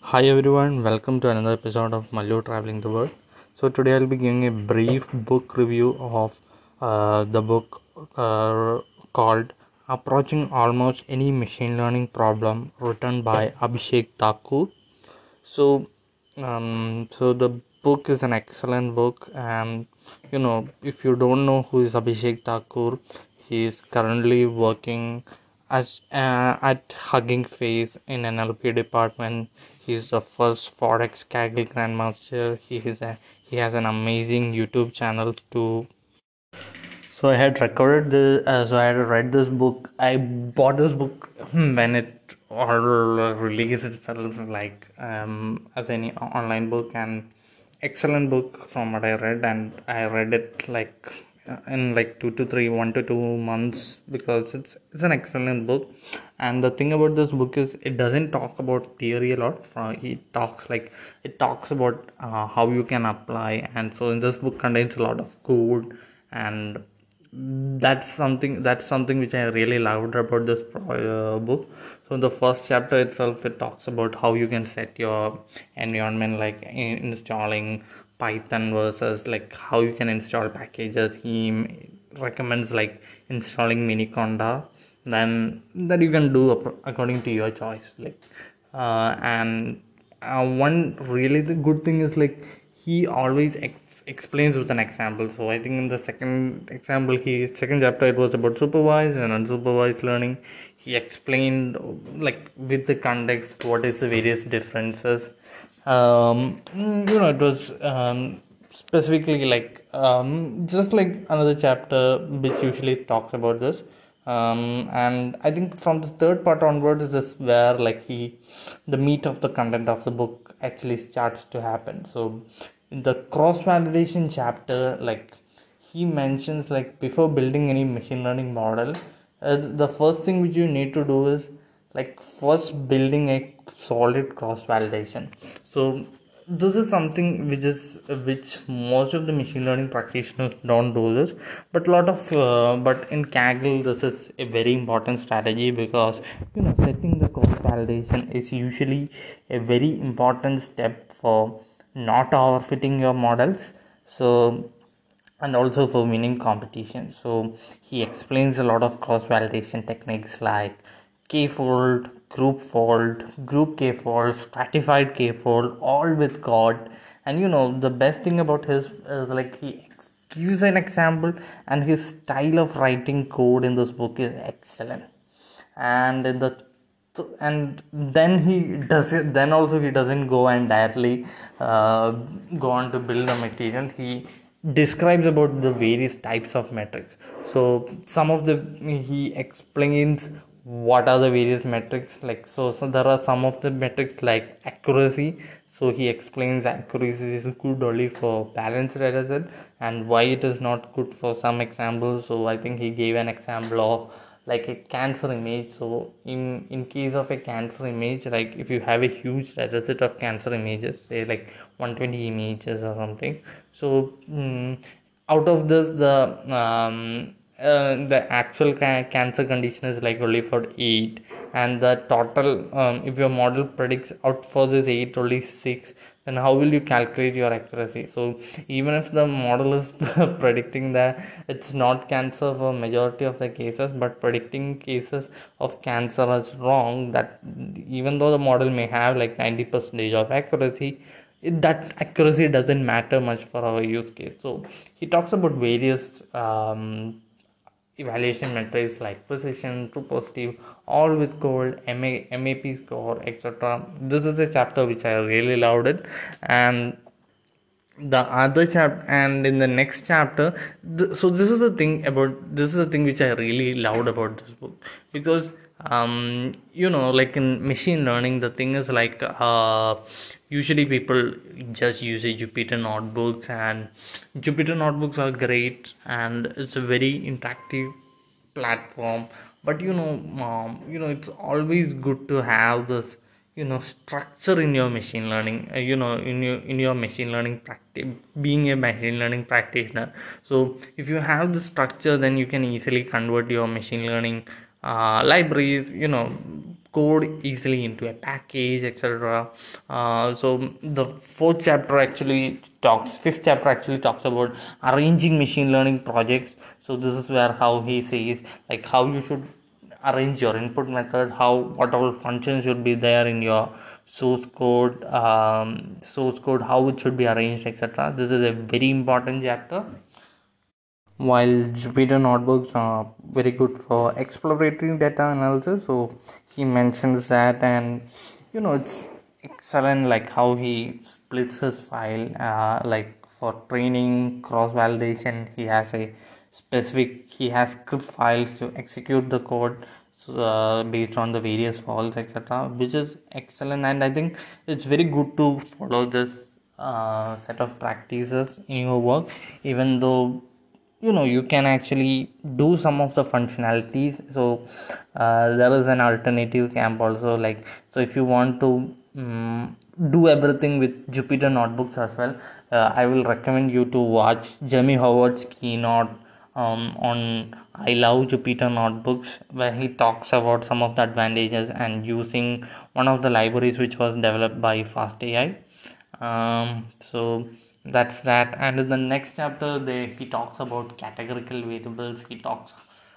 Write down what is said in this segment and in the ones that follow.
Hi everyone, welcome to another episode of Mallu Traveling the World. So today I'll be giving a brief book review of uh, the book uh, called Approaching Almost Any Machine Learning Problem, written by Abhishek Thakur. So, um, so the book is an excellent book, and you know if you don't know who is Abhishek Thakur, he is currently working as uh, at Hugging Face in NLP department. He's the first 4x Kaggle Grandmaster. He is a he has an amazing YouTube channel too. So I had recorded this. uh, so I had read this book. I bought this book when it or released itself like um, as any online book and excellent book from what I read and I read it like in like two to three one to two months because it's it's an excellent book. And the thing about this book is it doesn't talk about theory a lot. It talks like it talks about uh, how you can apply. And so in this book contains a lot of code. And that's something that's something which i really loved about this uh, book. So in the first chapter itself it talks about how you can set your environment like installing python versus like how you can install packages. He recommends like installing miniconda. Then that you can do according to your choice like uh, and uh, one really the good thing is like he always ex- explains with an example. So i think in the second example he second chapter it was about supervised and unsupervised learning. He explained like with the context what is the various differences um, you know it was um, specifically like um, just like another chapter which usually talks about this. Um, and i think from the third part onwards is this where like he the meat of the content of the book actually starts to happen. So in the cross validation chapter like he mentions like before building any machine learning model uh, the first thing which you need to do is like first building a solid cross validation. So this is something which is which most of the machine learning practitioners don't do this but a lot of uh, but in kaggle this is a very important strategy because you know setting the cross validation is usually a very important step for not overfitting your models so and also for winning competition. So he explains a lot of cross validation techniques like k-fold group fold group k fold stratified k fold all with god. And you know the best thing about his is like he gives an example and his style of writing code in this book is excellent. And in the and then he does it then also he doesn't go and directly uh, go on to build the material. He describes about the various types of metrics. So some of the he explains what are the various metrics? Like so, so there are some of the metrics like accuracy. So he explains accuracy is good only for balanced data set and why it is not good for some examples. So i think he gave an example of like a cancer image. So in in case of a cancer image like if you have a huge data set of cancer images say like 120 images or something. So um, out of this the um, uh, the actual ca- cancer condition is like only for 8 and the total um, if your model predicts out for this 8 only 6 then how will you calculate your accuracy? So even if the model is predicting that it's not cancer for majority of the cases but predicting cases of cancer is wrong that even though the model may have like 90 percentage of accuracy it, that accuracy doesn't matter much for our use case. So he talks about various um, evaluation metrics like precision, true positive, all with gold, MA, MAP score, etc. This is a chapter which I really loved it, and the other chapter and in the next chapter th- so this is the thing about this is the thing which i really loved about this book because um you know like in machine learning the thing is like uh usually people just use a jupyter notebooks and jupyter notebooks are great and it's a very interactive platform. But you know um, you know it's always good to have this you know structure in your machine learning uh, you know in your in your machine learning practice being a machine learning practitioner. So if you have the structure then you can easily convert your machine learning uh, libraries you know code easily into a package etc uh, so the fourth chapter actually talks fifth chapter actually talks about arranging machine learning projects. So this is where how he says like how you should arrange your input method how what all functions should be there in your source code um, source code how it should be arranged etc this is a very important chapter while Jupyter notebooks are very good for exploratory data analysis so he mentions that and you know it's excellent like how he splits his file uh, like for training cross validation he has a specific he has script files to execute the code uh, based on the various folds etc which is excellent. And i think it's very good to follow this uh, set of practices in your work even though you know you can actually do some of the functionalities. So uh, there is an alternative camp also like so if you want to um, do everything with jupyter notebooks as well uh, i will recommend you to watch jeremy howard's keynote um, on i love jupyter notebooks where he talks about some of the advantages and using one of the libraries which was developed by fast ai um, so that's that. And in the next chapter they, he talks about categorical variables. He talks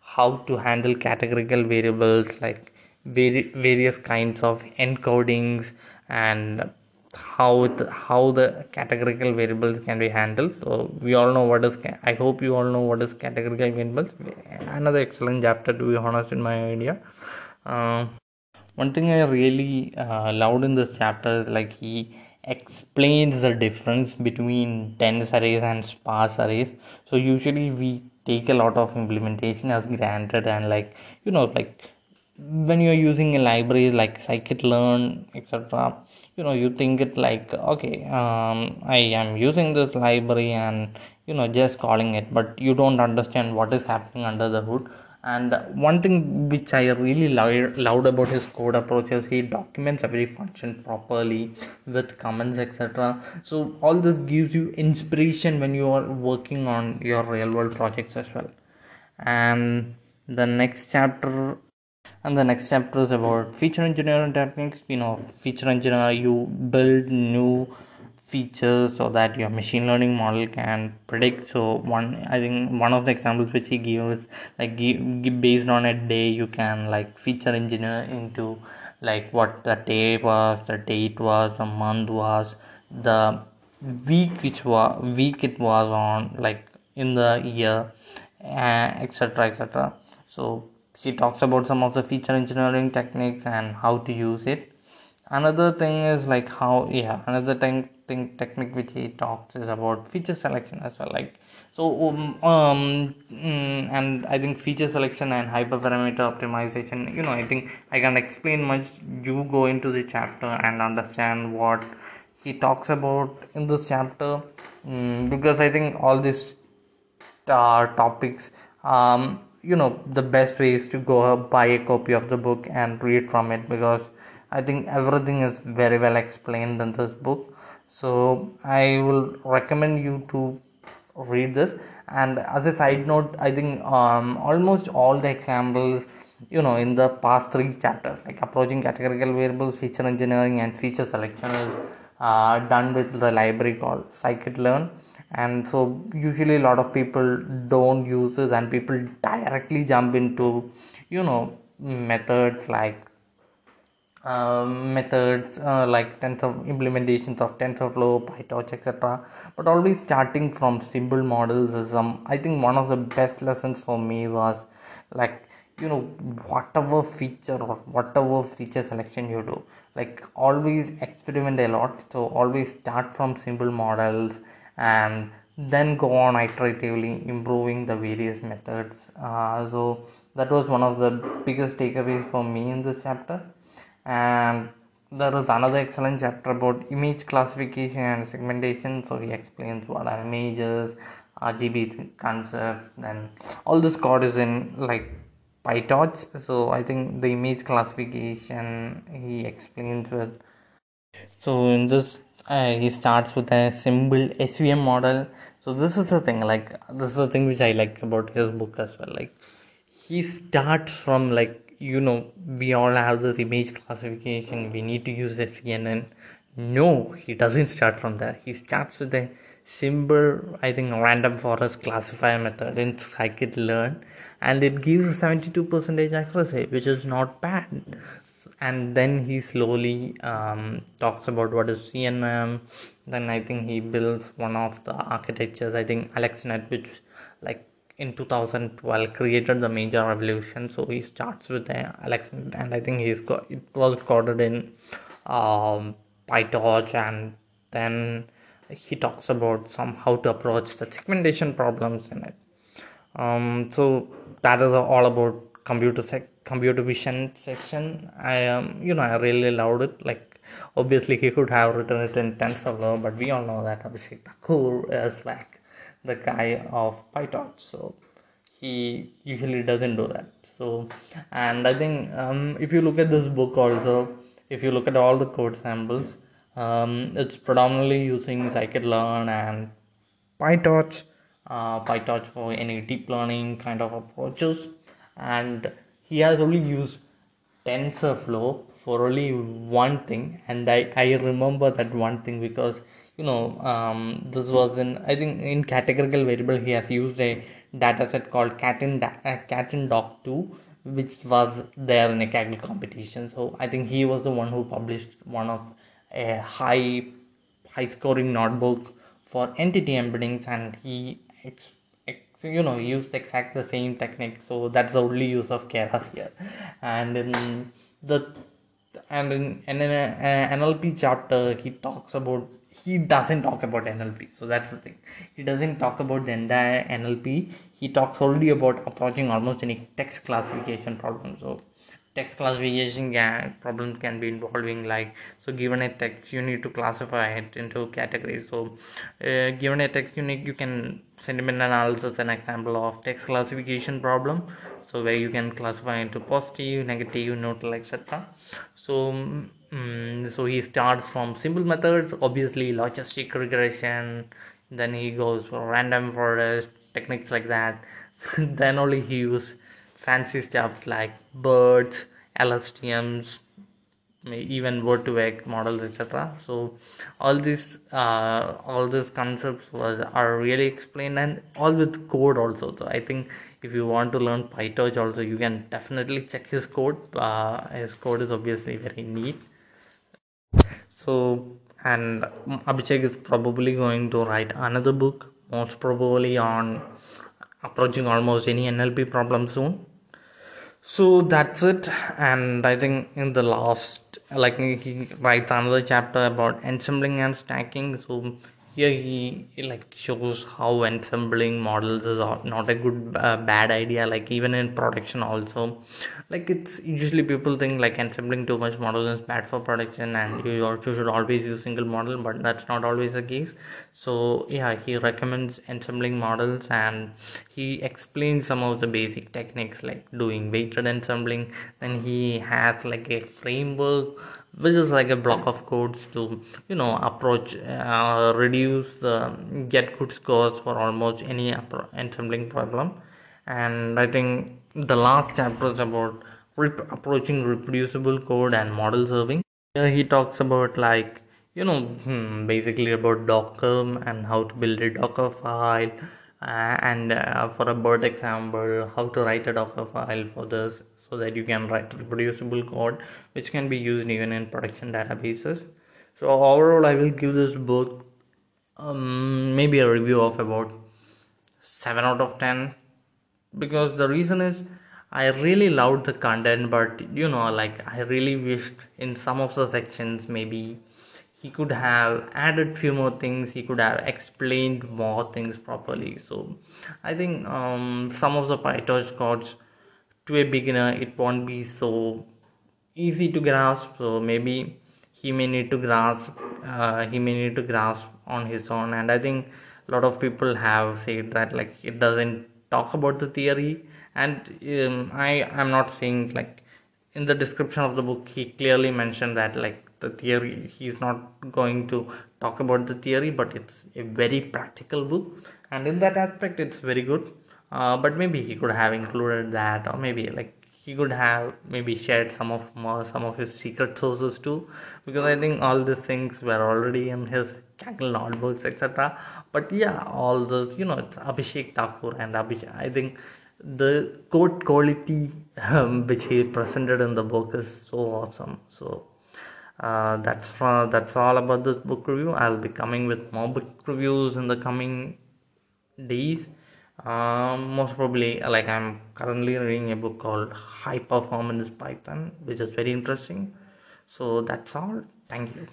how to handle categorical variables like vari- various kinds of encodings and how it, how the categorical variables can be handled. So we all know what is i hope you all know what is categorical variables. Another excellent chapter to be honest in my idea. Uh, one thing i really uh, loved in this chapter is like he explains the difference between dense arrays and sparse arrays. So usually we take a lot of implementation as granted and like you know like when you're using a library like scikit-learn etc you know you think it like okay um, i am using this library and you know just calling it but you don't understand what is happening under the hood and one thing which i really loved about his code approach is he documents every function properly with comments etc so all this gives you inspiration when you are working on your real world projects as well. And the next chapter and the next chapter is about feature engineering techniques. You know feature engineer you build new features so that your machine learning model can predict. So one i think one of the examples which he gives like based on a day you can like feature engineer into like what the day was the date was the month was the week which was week it was on like in the year etc etc so she talks about some of the feature engineering techniques and how to use it another thing is like how yeah another thing thing technique which he talks is about feature selection as well like so um, um mm, and i think feature selection and hyperparameter optimization you know i think i can explain much. You go into the chapter and understand what he talks about in this chapter um, because i think all these uh, topics um you know the best way is to go buy a copy of the book and read from it because i think everything is very well explained in this book. So i will recommend you to read this. And as a side note i think um, almost all the examples you know in the past three chapters like approaching categorical variables feature engineering and feature selection is uh, done with the library called scikit-learn. And so usually a lot of people don't use this and people directly jump into you know methods like um, methods uh, like tensor implementations of TensorFlow, PyTorch, etc. But always starting from simple models is um, I think one of the best lessons for me was like you know whatever feature or whatever feature selection you do like always experiment a lot. So always start from simple models and then go on iteratively improving the various methods. Uh, so that was one of the biggest takeaways for me in this chapter and there is another excellent chapter about image classification and segmentation. So he explains what are images rgb concepts and all this code is in like pytorch. So i think the image classification he explains with so in this uh, he starts with a simple svm model. So this is the thing like this is the thing which i like about his book as well. Like he starts from like you know we all have this image classification we need to use the cnn no he doesn't start from there. He starts with a simple i think random forest classifier method in scikit-learn and it gives 72% accuracy which is not bad. And then he slowly um, talks about what is cnn then i think he builds one of the architectures i think alexnet which like in 2012 created the major revolution so he starts with the alexnet and i think he's got it was coded in um, pytorch and then he talks about some how to approach the segmentation problems in it. Um, so that is all about computer sec computer vision section. I um, you know i really loved it. Like obviously he could have written it in tensorflow but we all know that abhishek thakur is like the guy of pytorch so he usually doesn't do that. So and i think um, if you look at this book also if you look at all the code samples um, it's predominantly using scikit-learn and pytorch uh, pytorch for any deep learning kind of approaches. And he has only used tensorflow for only one thing. And i, I remember that one thing because you know um, this was in i think in categorical variable he has used a data set called cat and, da- uh, cat and dog 2 which was there in a kaggle competition. So i think he was the one who published one of a high high scoring notebook for entity embeddings and he ex, ex, you know used exact the same technique. So that's the only use of keras here. And in the and in, in an uh, nlp chapter he talks about he doesn't talk about nlp so that's the thing. He doesn't talk about the entire nlp he talks only about approaching almost any text classification problem. So text classification can, problems can be involving like so given a text you need to classify it into categories. So uh, given a text you need you can sentiment analysis an example of text classification problem. So where you can classify into positive negative neutral etc so um, so he starts from simple methods obviously logistic regression then he goes for random forest techniques like that. Then only he use fancy stuff like BERTs lstms even word2vec models etc so all these uh, all these concepts was are really explained and all with code also. So i think if you want to learn pytorch also you can definitely check his code. Uh, his code is obviously very neat so and abhishek is probably going to write another book most probably on approaching almost any nlp problem soon. So that's it. And i think in the last like he writes another chapter about ensembling and stacking. So here he like shows how ensembling models is not a good uh, bad idea like even in production also. Like it's usually people think like ensembling too much models is bad for production and you also should always use single model but that's not always the case. So yeah he recommends ensembling models and he explains some of the basic techniques like doing weighted ensembling then he has like a framework which is like a block of codes to you know approach uh, reduce the get good scores for almost any ensembling problem. And i think the last chapter is about rep- approaching reproducible code and model serving. Here he talks about like you know hmm, basically about docker and how to build a docker file uh, and uh, for a bert example how to write a docker file for this so that you can write reproducible code which can be used even in production databases. So overall i will give this book um, maybe a review of about 7 out of 10 because the reason is i really loved the content but you know like i really wished in some of the sections maybe he could have added few more things he could have explained more things properly. So i think um, some of the pytorch codes to a beginner it won't be so easy to grasp. So maybe he may need to grasp uh, he may need to grasp on his own. And i think a lot of people have said that like it doesn't talk about the theory. And um, i i'm not saying like in the description of the book he clearly mentioned that like the theory he's not going to talk about the theory but it's a very practical book. And in that aspect it's very good uh, but maybe he could have included that or maybe like he could have maybe shared some of more, some of his secret sources too. Because i think all these things were already in his Kaggle notebooks etc but yeah all those you know it's abhishek thakur and abhishek i think the code quality um, which he presented in the book is so awesome. So uh, that's uh, that's all about this book review. I'll be coming with more book reviews in the coming days um, most probably like i'm currently reading a book called high performance python which is very interesting. So that's all. Thank you